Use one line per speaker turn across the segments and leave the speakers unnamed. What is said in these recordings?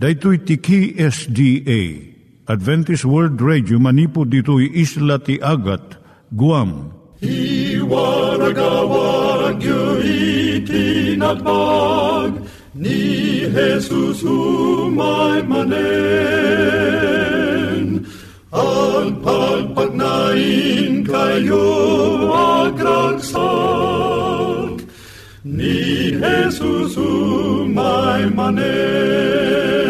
Daitui tiki SDA Adventist World Radio manipud ditui isla ti Agat Guam.
I waragawag itinatpag ni Jesus umay manen. Ang pagpagnain kayo agkansak ni Jesus umay manen.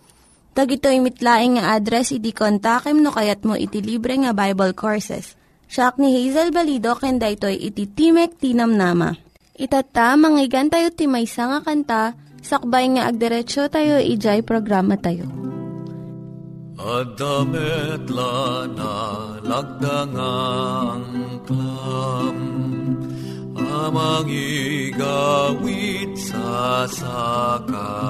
Tag ito mitlaing nga address, iti kontakem no kayat mo iti libre nga Bible Courses. Siya ni Hazel Balido, ken daytoy iti Timek Tinam Nama. Itata, manggigan tayo timaysa nga kanta, sakbay nga agderetsyo tayo, ijay programa tayo.
Adamet na lagdangang klam Amang igawit sa sakayam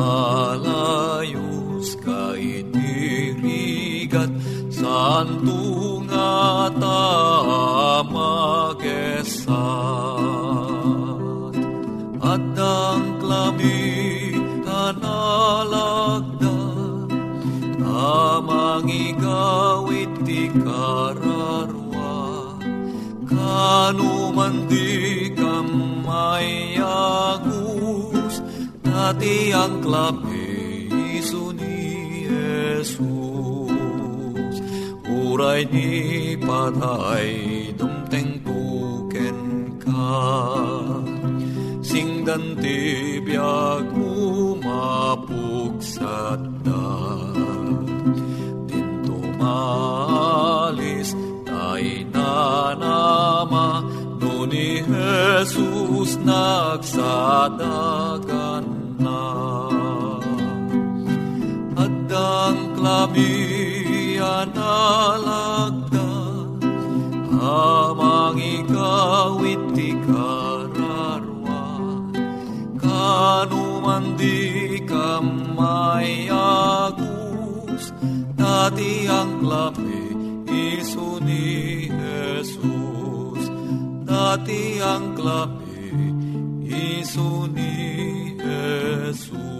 Intun malayos ka itirigat Santo nga tamagesat At ang klami kanalagdan Amang igawit ti kararwa. Kanuman di kamayagus Dati ang klapi iso ni Jesus. Uray ni patay dumteng puken ka. Singdan ti biag mo mapugsat da Dinto malis tay nanama No ni Jesus Addang klabian alagdan Amang igawit ti kararwa Kanuman di kamayagus Dati ang klabi iso ni Jesus Dati ang klabi iso ni Jesus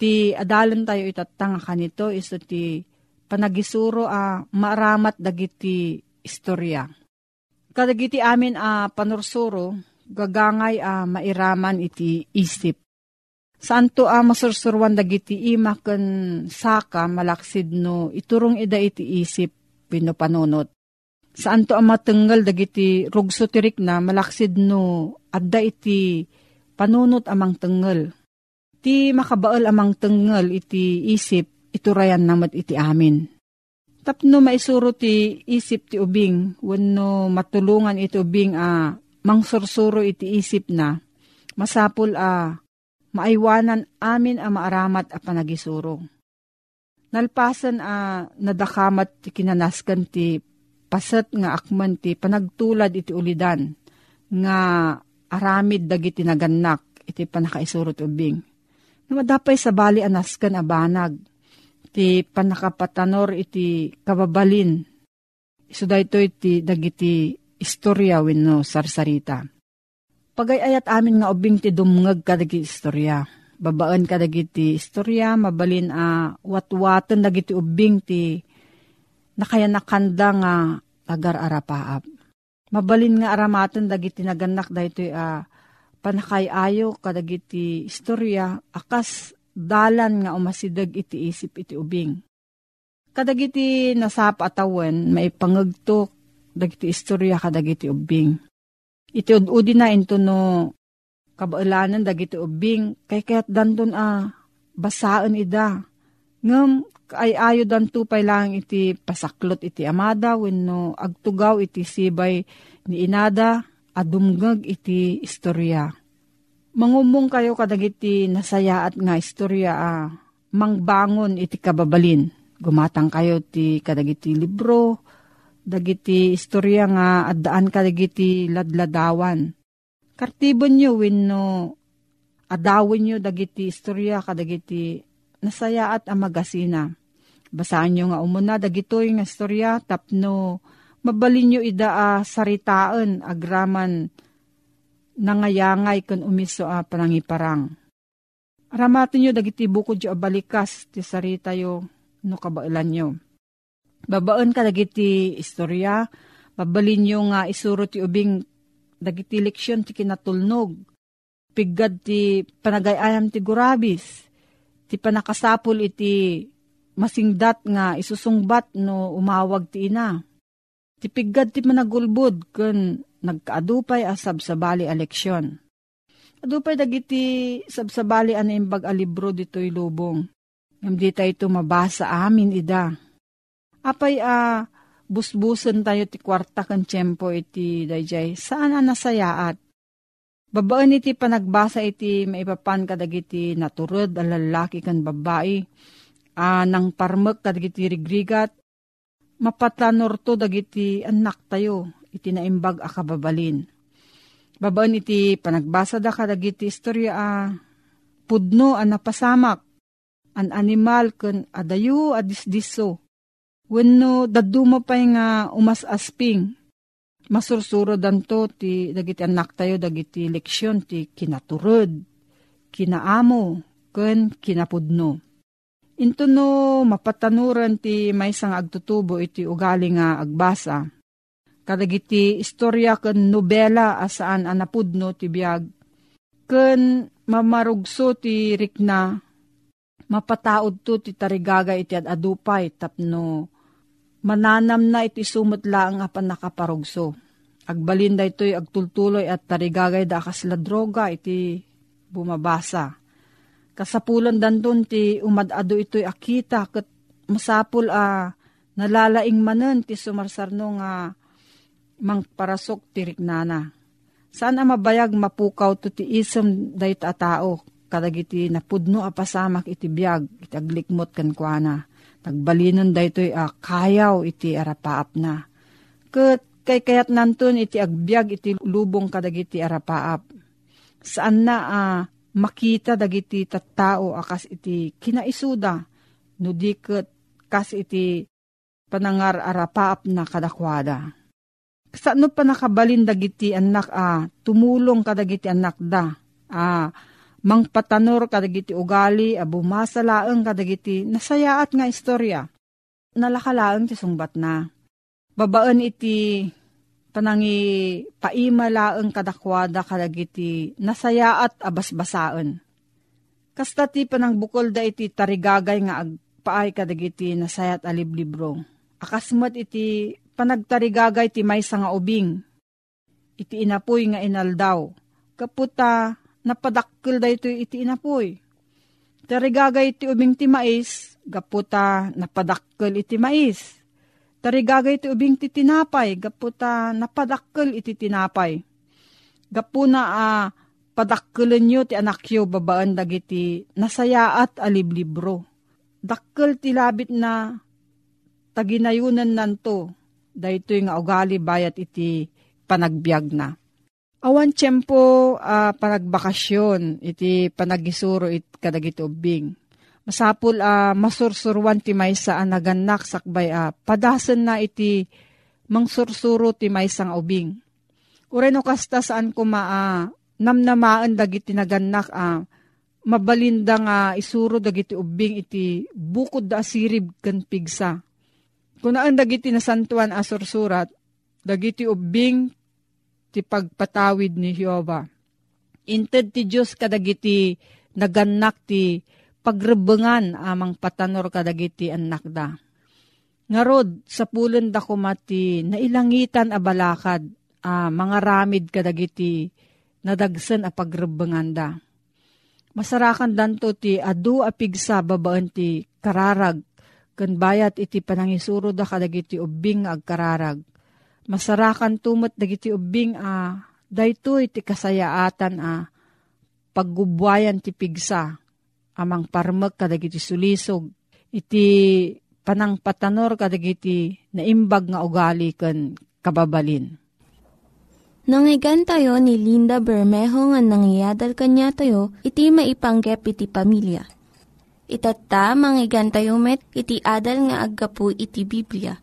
Ti adalan tayo itatanga kanito iso ti panagisuro a maaramat dagiti istorya. Kadagiti amin a panursuro, gagangay a mairaman iti isip. Santo a masursurwan dagiti ima ken saka malaksid no iturong ida iti isip pino panunot. Saan to ang matenggal dagiti rugso tirik na malaksid no adda iti panunot amang tenggal. Ti makabaal amang tenggal iti isip iturayan namat iti amin. Tapno maisuro ti isip ti ubing, wano matulungan iti ubing a ah, mangsursuro iti isip na, masapul a ah, maaywanan amin a maaramat a panagisuro. Nalpasan a ah, nadakamat ti kinanaskan ti pasat nga akman ti panagtulad iti ulidan nga aramid dagiti naganak iti panakaisuro ti ubing. Namadapay sa bali anaskan a banag ti panakapatanor iti kababalin. So dahito iti dagiti istorya wenno sarsarita. Pagayayat amin nga ubing ti dumngag kadagi istorya. Babaan kadagiti istorya, mabalin a watwatan dagiti ubing ti nakaya nakanda nga agar arapaap. Mabalin nga aramatan dagiti naganak dahito a panakayayo kadagiti istorya akas dalan nga umasidag iti isip iti ubing. Kadagiti nasapa atawan, may pangagtok, dagiti istorya kadagiti ubing. Iti ududi na into no kabaalanan dagiti ubing, kay kaya't danton a ah, basaan ida. Ngam, ay ayo dan tupay lang iti pasaklot iti amada wenno agtugaw iti sibay ni inada adumgag iti istorya. Mangumong kayo kadagiti nasaya at nga istorya ah, mangbangon iti kababalin. Gumatang kayo ti kadagiti libro, dagiti istorya nga addaan kadagiti ladladawan. Kartibon nyo wenno adawin nyo dagiti istorya kadagiti nasaya at amagasina. Basaan nyo nga umuna dagitoy nga istorya tapno mabalin nyo ida a ah, saritaan agraman nangayangay kun umiso a panangiparang. Aramatin nyo dagiti bukod jo balikas ti sarita yo no kabailan nyo. Babaan ka dagiti istorya, babalin nyo nga isuro ti ubing dagiti leksyon ti kinatulnog. Piggad ti panagayayam ti gurabis, ti panakasapul iti masingdat nga isusungbat no umawag ti ina. Ti piggad ti managulbud kun nagkaadupay asab sa bali a leksyon. Adupay dagiti sabsabali an imbag a libro dito'y lubong. Ngam di tayo mabasa amin ida. Apay a busbusan tayo ti kwarta kan tiyempo iti dayjay. Saan ang nasayaat? Babaan iti panagbasa iti maipapan kadagiti naturod a lalaki kan babae. A nang parmek kadagiti rigrigat. Mapatanor to dagiti anak tayo iti naimbag a kababalin. Babaan iti panagbasa da kadagiti istorya a pudno a napasamak an animal ken adayo a disdiso. Wenno daduma pay nga umas asping. Masursuro danto ti dagiti anak tayo dagiti leksyon ti kinaturod, kinaamo, ken kinapudno. Into no mapatanuran ti may sang agtutubo iti ugali nga agbasa kadagiti istorya ken nobela asaan anapudno ti biag ken mamarugso ti rikna mapataod to ti tarigaga iti adupay tapno mananam na iti sumutla ang apan nakaparugso. Agbalinda ito'y agtultuloy at tarigagay da kasla droga iti bumabasa. Kasapulan danton ti umadado ito'y akita kat masapul a nalalaing manen ti sumarsarno nga mang parasok tirik nana. Saan ang mabayag mapukaw to ti isem dayto a tao, kadagiti napudno a pasamak iti biyag, iti aglikmot kan kuana. Nagbalinon daytoy a kayaw iti arapaap na. Kat kay kayat nanton iti agbyag iti lubong kadagiti arapaap. Saan na a makita dagiti tattao akas iti kinaisuda, no di kas iti panangar arapaap na kadakwada Sano pa nakabalin dagiti anak a, ah, tumulong kadagiti anak da, ah, mangpatanor kadagiti ugali, a bumasalaang kadagiti nasayaat nga istorya. Nalakalaang ti sungbat na. Babaan iti panangi paimalaang kadakwada kadagiti nasayaat abasbasaan. Kasta ti panangbukol da iti tarigagay nga agpaay kadagiti nasayat aliblibro. Akasmat iti panagtarigagay ti may nga ubing. Iti inapoy nga inaldaw. Kaputa, napadakkel da ito iti inapoy. Tarigagay ti ubing ti mais, gaputa napadakkel iti mais. Tarigagay ti ubing ti tinapay, gaputa napadakkel iti tinapay. Gapuna a uh, padakkelan nyo ti anak yo babaan dagiti nasayaat aliblibro. Dakkel ti labit na taginayunan nanto, daytoy nga ugali bayat iti panagbiag na. Awan tiyempo uh, panagbakasyon, iti panagisuro it kadagiti ubing Masapul a uh, masursurwan ti maysa a naganak sakbay a uh, padasan na iti mangsursuro ti maysa nga ubing. Ureno kasta saan ko maa uh, namnamaan dagiti naganak a uh, mabalinda nga isuro dagiti ubing iti bukod da asirib ken pigsa. Kunaan dagiti nasantuan a sursurat, dagiti ubing ti pagpatawid ni Jehova. Inted ti Diyos kadagiti naganak ti pagrebengan amang patanor kadagiti anak da. Ngarod, sa pulen da kumati, nailangitan a balakad, a mga ramid kadagiti, nadagsan a pagrebengan da. Masarakan danto ti adu a pigsa babaan ti kararag, kan bayat iti panangisuro da kadagiti ubing ag kararag. Masarakan tumat dagiti ubing a dayto iti kasayaatan a paggubwayan ti pigsa amang parmek kadagiti sulisog iti panang patanor kadagiti naimbag nga ugali ken kababalin.
Nangyigan tayo ni Linda Bermejo nga nangyadal kanya tayo, iti maipanggep iti pamilya. Itatta, manggigan tayo met, iti adal nga aggapu iti Biblia.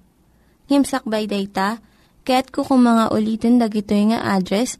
Ngimsakbay day ta, kaya't kukumanga ulitin dagito nga address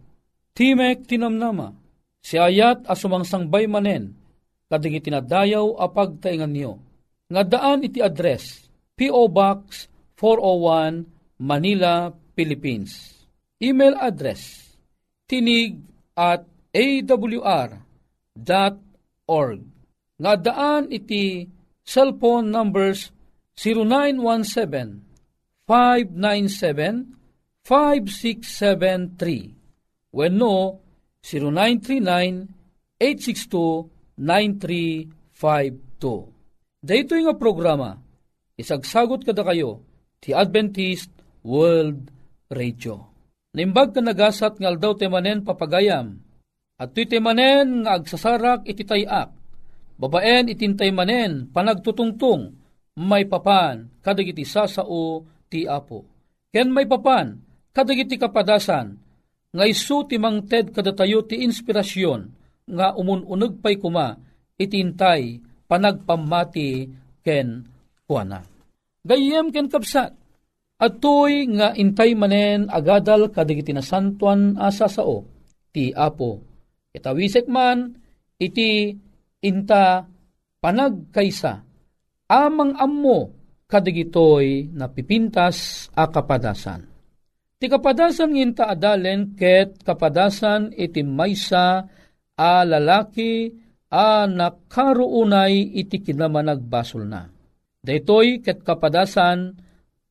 Timek tinamnama, si ayat asumangsang manen, kadig itinadayaw a pagtaingan niyo. Nga daan iti address, P.O. Box 401, Manila, Philippines. Email address, tinig at awr.org. Nga daan iti cellphone numbers 0917 597 5673 Wenno, 0939-862-9352. Dito nga programa, isagsagot kada kayo, ti Adventist World Radio. Nimbag ka nagasat ngal daw temanen papagayam, at tuy temanen nga agsasarak iti tayak, babaen itintay manen panagtutungtung, may papan kadagiti sasao ti apo. Ken may papan kadagiti kapadasan, nga isu ti mangted kadatayo ti inspirasyon nga umununag pay kuma itintay panagpamati ken kuana. Gayem ken kapsat, atoy nga intay manen agadal kadigiti na santuan asa sao ti apo. Itawisek man iti inta panagkaysa amang ammo kadigitoy na pipintas a kapadasan Ti kapadasan nginta adalen ket kapadasan iti maysa a lalaki a nakaruunay iti kinamanagbasol na. Daytoy ket kapadasan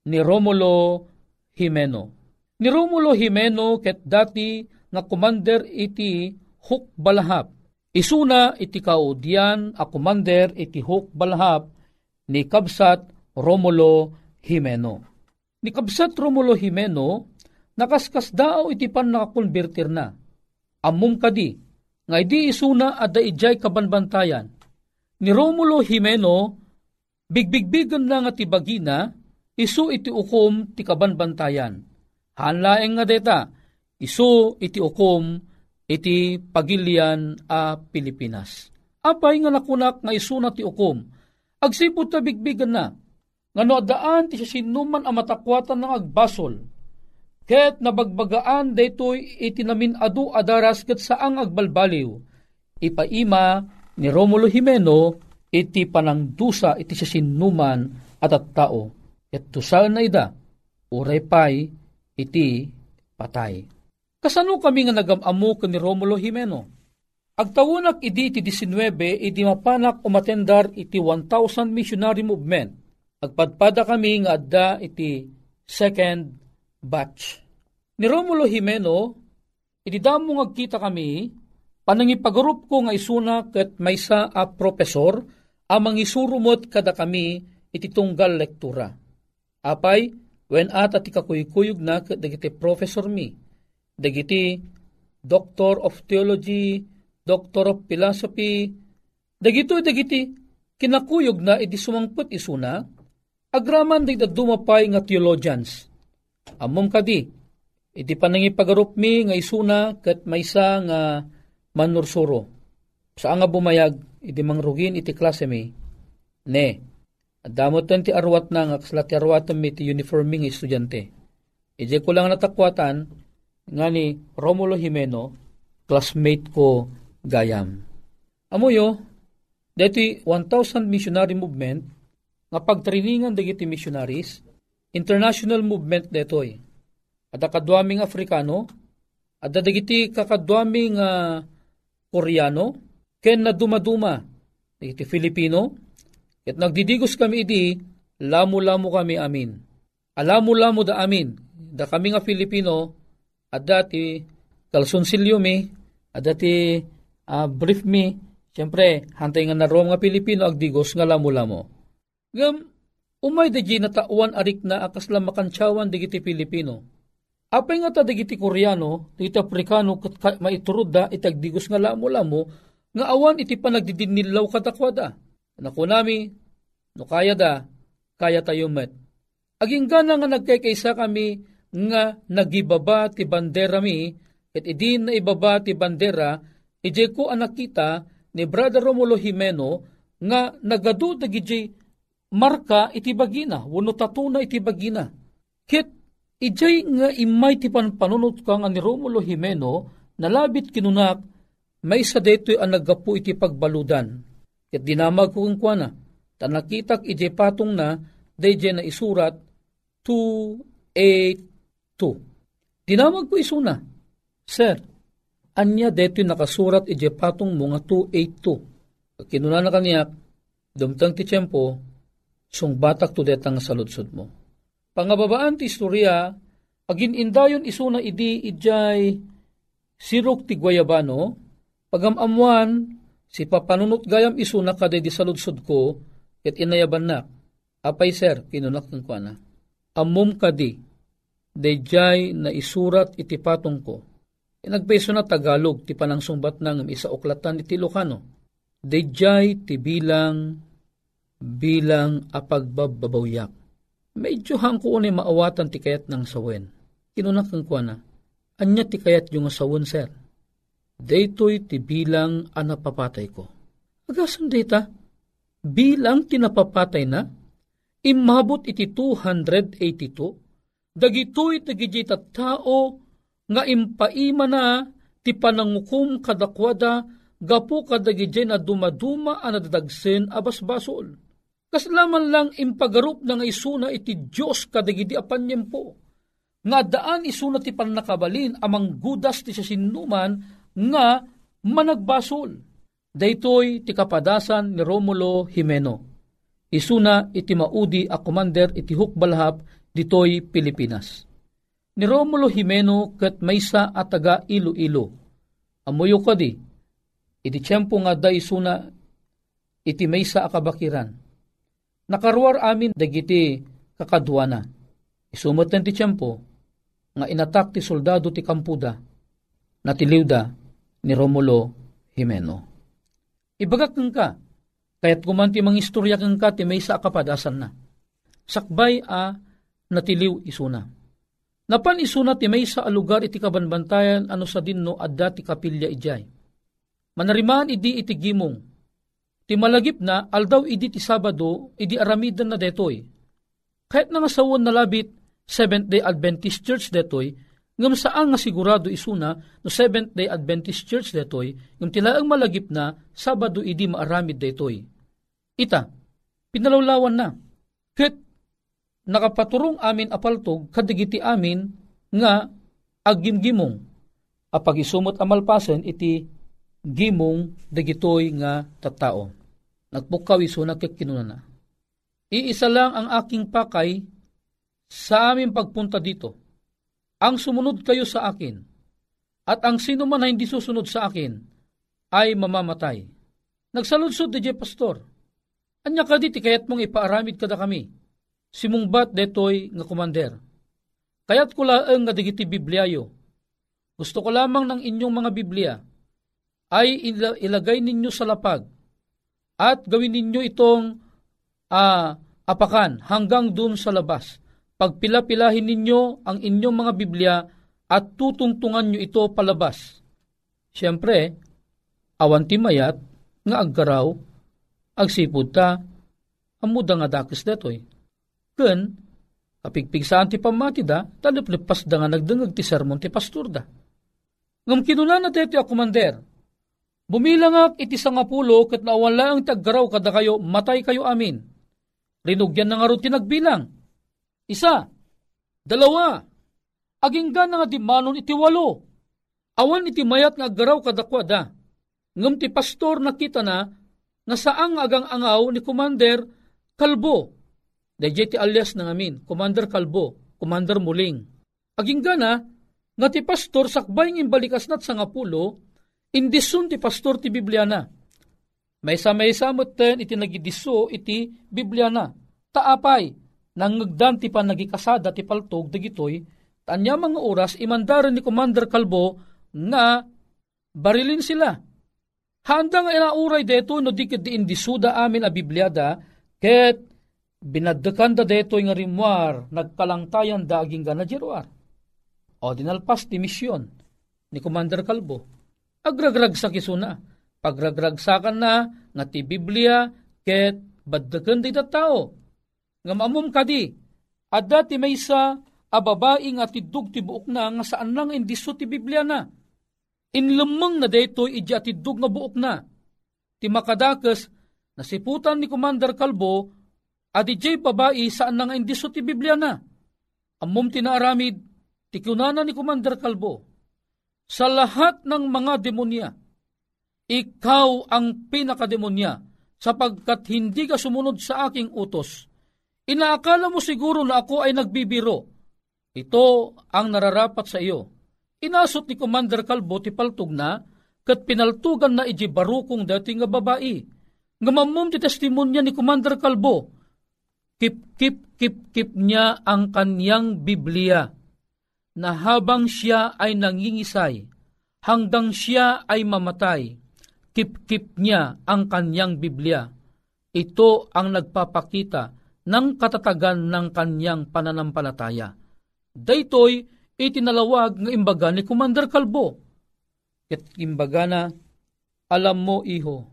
ni Romulo Jimeno. Ni Romulo Jimeno ket dati nga commander iti Huk Balahap. Isuna iti kaudyan a commander iti Huk Balahap ni Kabsat Romulo Jimeno. Ni Kabsat Romulo Jimeno nakaskas dao iti pan nakakonvertir na. Amum kadi, nga di isuna at da ijay kabanbantayan. Ni Romulo Jimeno, bigbigbigan na nga tibagina, isu iti ukom ti kabanbantayan. Hanlaeng nga deta, isu iti ukom iti pagilian a Pilipinas. Apay nga nakunak nga isu na ti ukom, agsipot ta bigbigan na, nga no daan ti sinuman a matakwatan ng agbasol, Ket nabagbagaan daytoy itinamin adu adaras ket saang agbalbaliw. Ipaima ni Romulo Jimeno iti panangdusa iti sinuman at at tao. At tusal na ida, uray pay, iti patay. Kasano kami nga nagamamu ni Romulo Jimeno? Agtawunak idi iti 19, idi mapanak umatendar iti 1,000 missionary movement. Agpadpada kami nga adda iti second batch. Ni Romulo Jimeno, iti damo agkita kami, panangipagarup ko nga isuna ket maysa a profesor, amang isurumot kada kami iti tunggal lektura. Apay, when ata ti kakuykuyog na ket dagiti professor mi, dagiti Doctor of Theology, Doctor of Philosophy, dagito dagiti kinakuyog na iti sumangput isuna, agraman di dumapay nga theologians. Amom kadi, iti panangipagarup mi nga isuna ket maysa nga manursuro. Sa nga bumayag, iti mangrugin iti klase mi, ne, adamot ti arwat na nga kasla ti arwatan mi ti uniforming estudyante. Ije ko lang natakwatan, nga ni Romulo Jimeno, classmate ko gayam. Amuyo, deti 1,000 missionary movement, nga pagtriningan dagiti missionaries, international movement detoy. At akadwaming Afrikano, at dagiti kakadwaming uh, Koreano, ken na dumaduma, dagiti Filipino, at nagdidigos kami idi, lamo-lamo kami amin. Alamo-lamo da amin, da kami nga Filipino, at dati kalsonsilyo mi, at dati uh, brief me, siyempre, hantay nga na nga Pilipino, agdigos nga lamo-lamo. Ngam, umay da na tauan arik na akas lang makansyawan digiti Pilipino. Apay nga ta digiti Koreano, digiti Afrikano, kat maiturod da, itagdigos nga lamo-lamo, nga awan iti panagdidinilaw katakwada. Naku no kaya da, kaya tayo met. Aging gana nga nagkaysa kami nga nagibaba ti bandera mi, at idin na ibaba ti bandera, ije ko anak kita ni Brother Romulo Jimeno nga nagadu dagiti marka iti bagina, wano tatuna iti bagina. Kit ijay nga imay ti panpanunot ka ni Romulo Jimeno, nalabit kinunak, may isa deto'y ang nagapu iti pagbaludan. Kat dinamag ko kwa na, tanakitak ije patong na, dayje na isurat 282. Dinamag ko isuna, Sir, anya deto'y nakasurat ije patong mo nga 282. Kinuna na kaniyak, dumtang ti tiyempo, sung batak to detang saludsod mo. Pangababaan ti istorya, agin indayon isuna idi ijay sirok ti Guayabano, pagamamuan si papanunot gayam isuna kaday di saludsod ko, ket inayaban na. Apay sir, kinunak ng kwa Amum kadi, dayjay na isurat iti patong ko Inagpeso na Tagalog, ti panang sumbat ng isa oklatan iti Ilocano. Dejay ti bilang bilang apagbababawyak. Medyo hangko ni maawatan ti kayat ng sawen. Kinunak ng kuana, anya ti kayat yung sawon, sir. Daytoy ti bilang anapapatay ko. Agasan data, bilang tinapapatay na, imabot iti 282, dagitoy dagiti tao nga impaima na ti panangukum kadakwada gapu kadagidya na dumaduma ang nadadagsen abas basol. Kaslaman lang impagarup na nga isuna iti Diyos kadagidi apanyempo. Nga daan isuna ti panakabalin amang gudas ti sinuman nga managbasol. Daytoy ti kapadasan ni Romulo Jimeno. Isuna iti maudi a commander iti hukbalhap ditoy Pilipinas ni Romulo Jimeno kat maysa at taga Iloilo. Amuyo ko di, iti tiyempo nga da isuna iti maysa akabakiran. Nakaruar amin dagiti kakadwana. Isumot ti tiyempo nga inatak ti soldado ti Kampuda na tiliwda ni Romulo Jimeno. Ibagak ka, kaya't kumanti mang istorya kang ka ti maysa akapadasan na. Sakbay a natiliw isuna Napan isuna ti may sa lugar iti kabanbantayan ano sa dinno adda ti kapilya ijay. Manarimaan idi iti gimong. Ti malagip na aldaw idi ti Sabado idi aramidan na detoy. Kahit na nga sawon na labit Seventh-day Adventist Church detoy, ngam saan nga sigurado isuna no Seventh-day Adventist Church detoy, yung tilaang malagip na Sabado idi maaramid detoy. Ita, pinalawlawan na. Kahit nakapaturong amin apaltog kadigiti amin nga aggimgimong apag isumot amalpasen iti gimong dagitoy nga tattao. Nagpukaw iso nagkikinunana. Iisa lang ang aking pakay sa aming pagpunta dito. Ang sumunod kayo sa akin, at ang sino man na hindi susunod sa akin, ay mamamatay. Nagsaludsod di pastor. Anya ka diti kayat mong ipaaramid kada kami. Simungbat detoy nga kumander. Kayat ko laeng nga digiti Bibliayo. Gusto ko lamang ng inyong mga Biblia ay ilagay ninyo sa lapag at gawin ninyo itong uh, apakan hanggang dun sa labas. Pagpila-pilahin ninyo ang inyong mga Biblia at tutungtungan nyo ito palabas. Siyempre, awan timayat nga aggaraw, agsipod ta, amuda nga dakis detoy. Ken, kapigpigsaan ti pamati da, taliplipas da nga nagdangag ti sermon ti pastor da. Ngam kinuna na dito a kumander, bumilangak iti sangapulo kat nawala ang taggaraw kada kayo, matay kayo amin. Rinugyan na nga ro tinagbilang. Isa, dalawa, aging nga di manon iti walo. Awan iti mayat nga aggaraw kadakwada. Ngam ti pastor nakita na nga saang agang angaw ni Commander Kalbo. Dayjay ti alias na ngamin, Commander Kalbo, Commander Muling. Aging gana, nga ti pastor sakbay ng balikas nat sa ngapulo, indisun ti pastor ti Biblia na. May sa may samot ten iti nagidiso iti Biblia na. Taapay, nangagdan ti pa nagikasada ti paltog dagitoy, tanya mga oras imandaran ni Commander Kalbo nga barilin sila. Handa nga inauray deto no dikit di indisuda amin a Bibliada, ket binaddekan da deto nga rimwar, nagkalangtayan da aging gana jeruar. O dinalpas ti misyon ni Commander Kalbo. Agragrag sa kisuna, pagragragsakan na nga ti Biblia ket baddaken di tao. Nga mamum kadi, adda ti maysa a babae nga tidug ti buok na nga saan nang indiso ti Biblia na. Inlumang na daytoy ija tidug nga buok na. Ti makadakas nasiputan ni Commander Kalbo adi jay babae saan nang indiso ti Biblia na. Amom tinaaramid ti kunana ni Commander Kalbo. Sa lahat ng mga demonya, ikaw ang pinakademonya sapagkat hindi ka sumunod sa aking utos. Inaakala mo siguro na ako ay nagbibiro. Ito ang nararapat sa iyo. Inasot ni Commander Kalbo ti paltog na kat pinaltugan na iji barukong dati nga babae. Nga mamum ti testimonya ni Commander Kalbo. Kip, kip, kip, kip niya ang kanyang Biblia na habang siya ay nangingisay, hanggang siya ay mamatay, kip-kip niya ang kanyang Biblia. Ito ang nagpapakita ng katatagan ng kanyang pananampalataya. Daytoy itinalawag ng imbaga ni Commander Kalbo. At imbaga na, alam mo iho,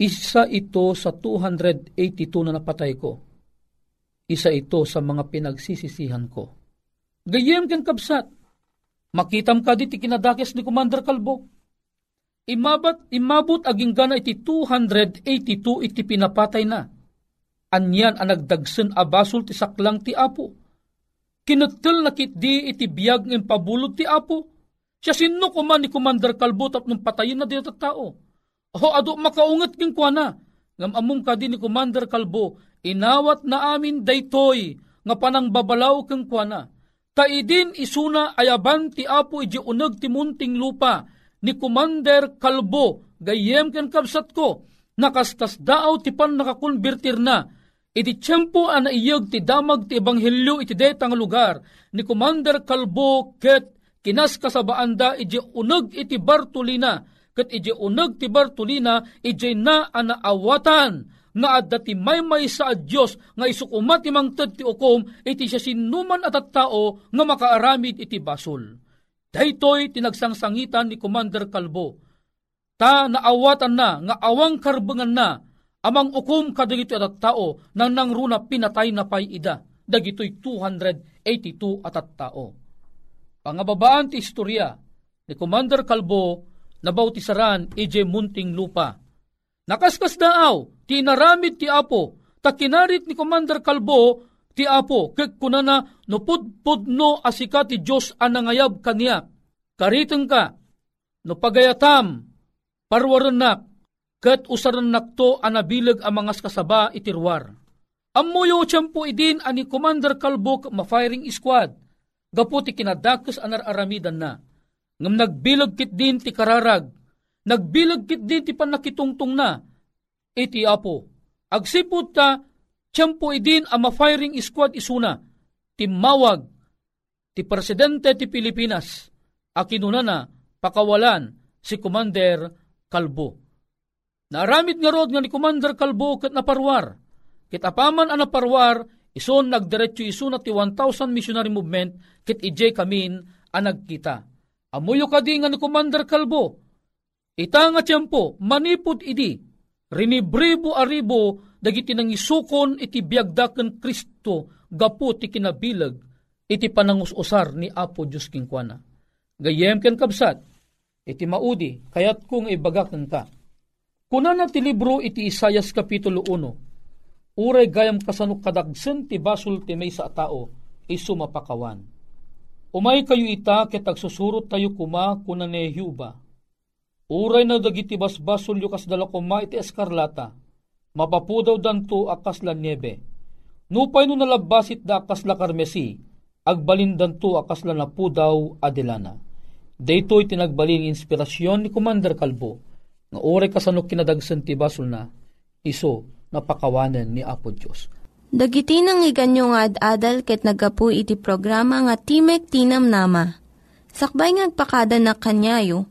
isa ito sa 282 na napatay ko. Isa ito sa mga pinagsisisihan ko. Gayem kang kabsat, makitam ka di kinadakis ni Commander Kalbo Imabat, imabot aging gana iti 282 iti pinapatay na. Anyan ang nagdagsen abasol ti saklang ti apo. Kinutil na di iti biyag ng pabulod ti apo. Siya sino kuman ni Commander Kalbo tap nung patayin na dito tao. Ho ado makaungat king kwa na. Ngam among kadi ni Commander Kalbo, inawat na amin daytoy nga panang babalaw keng kwa na. Kaidin isuna ayaban ti apo iji uneg ti munting lupa ni Commander Kalbo, gayem ken kabsat ko, nakastas daaw ti pan nakakonvertir na, iti tiyempo an iyag ti damag ti ebanghelyo iti detang lugar, ni Commander Kalbo ket kinas kasabaan da iti uneg iti Bartolina, ket iti uneg ti Bartolina iti na anaawatan, nga adda ti maymay sa Dios nga isukumat ti mangted ti ukom iti siya sinuman at tao nga makaaramid iti basol. Daytoy tinagsangsangitan ni Commander Kalbo. Ta naawatan na nga awang karbengan na amang ukom kadagito at tao nang nangruna pinatay na pay ida. Dagitoy 282 at tao. Pangababaan ti istorya ni Commander Kalbo na bautisaran ije munting lupa. Nakaskas daaw, tinaramid ti Apo, ta kinarit ni Commander Kalbo, ti Apo, kek kunana no pudpudno asika ti Diyos anangayab kaniya. Kariteng ka, no pagayatam, parwarenak, ket usarenak to anabilag ang mga kasaba itirwar. Amuyo tiyempo idin ani Commander Kalbok ma-firing squad, gapu ti kinadakes anar aramidan na. Ngam nagbilag kit din ti kararag, nagbilag kit din ti panakitungtong na, iti apo. Agsipot ta, tiyempo idin ang ma-firing squad isuna, timawag, ti presidente ti Pilipinas, akinuna na, pakawalan, si Commander Kalbo. Naramit nga rod nga ni Commander Kalbo kat naparwar, kit apaman ang naparwar, ison nagdiretso iso na ti 1,000 missionary movement, kit ije kamin ang nagkita. Amuyo kadi nga ni Commander Kalbo, ita nga tiyempo, manipod idi, rinibribo aribo, dagiti nang isukon iti biyagdaken Kristo, gapu ti kinabilag, iti panangusosar ni Apo Diyos Kingkwana. Gayem ken kabsat, iti maudi, kayat kong ibagakan ka. Kuna na ti libro iti Isayas Kapitulo 1, uray gayam kasanok kadagsen ti basul ti may sa tao, iso mapakawan. Umay kayo ita ket agsusurot tayo kuma kuna ni Yuba. Uray na dagiti basbasol yu kas dala kuma iti eskarlata, mapapudaw danto akas la niebe. Nupay no nalabasit da akas la karmesi, agbalindan to akas la napudaw adelana. Daytoy tinagbalin inspirasyon ni Commander Kalbo, nga oray kasanok kinadagsan ti basol na, iso napakawanan ni Apo Diyos.
Dagiti nang iganyo nga ad-adal ket nagapu iti programa nga Timek Tinam Nama. Sakbay ngagpakada na kanyayo,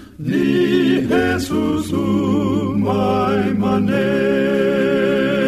ni Jesus umay manen.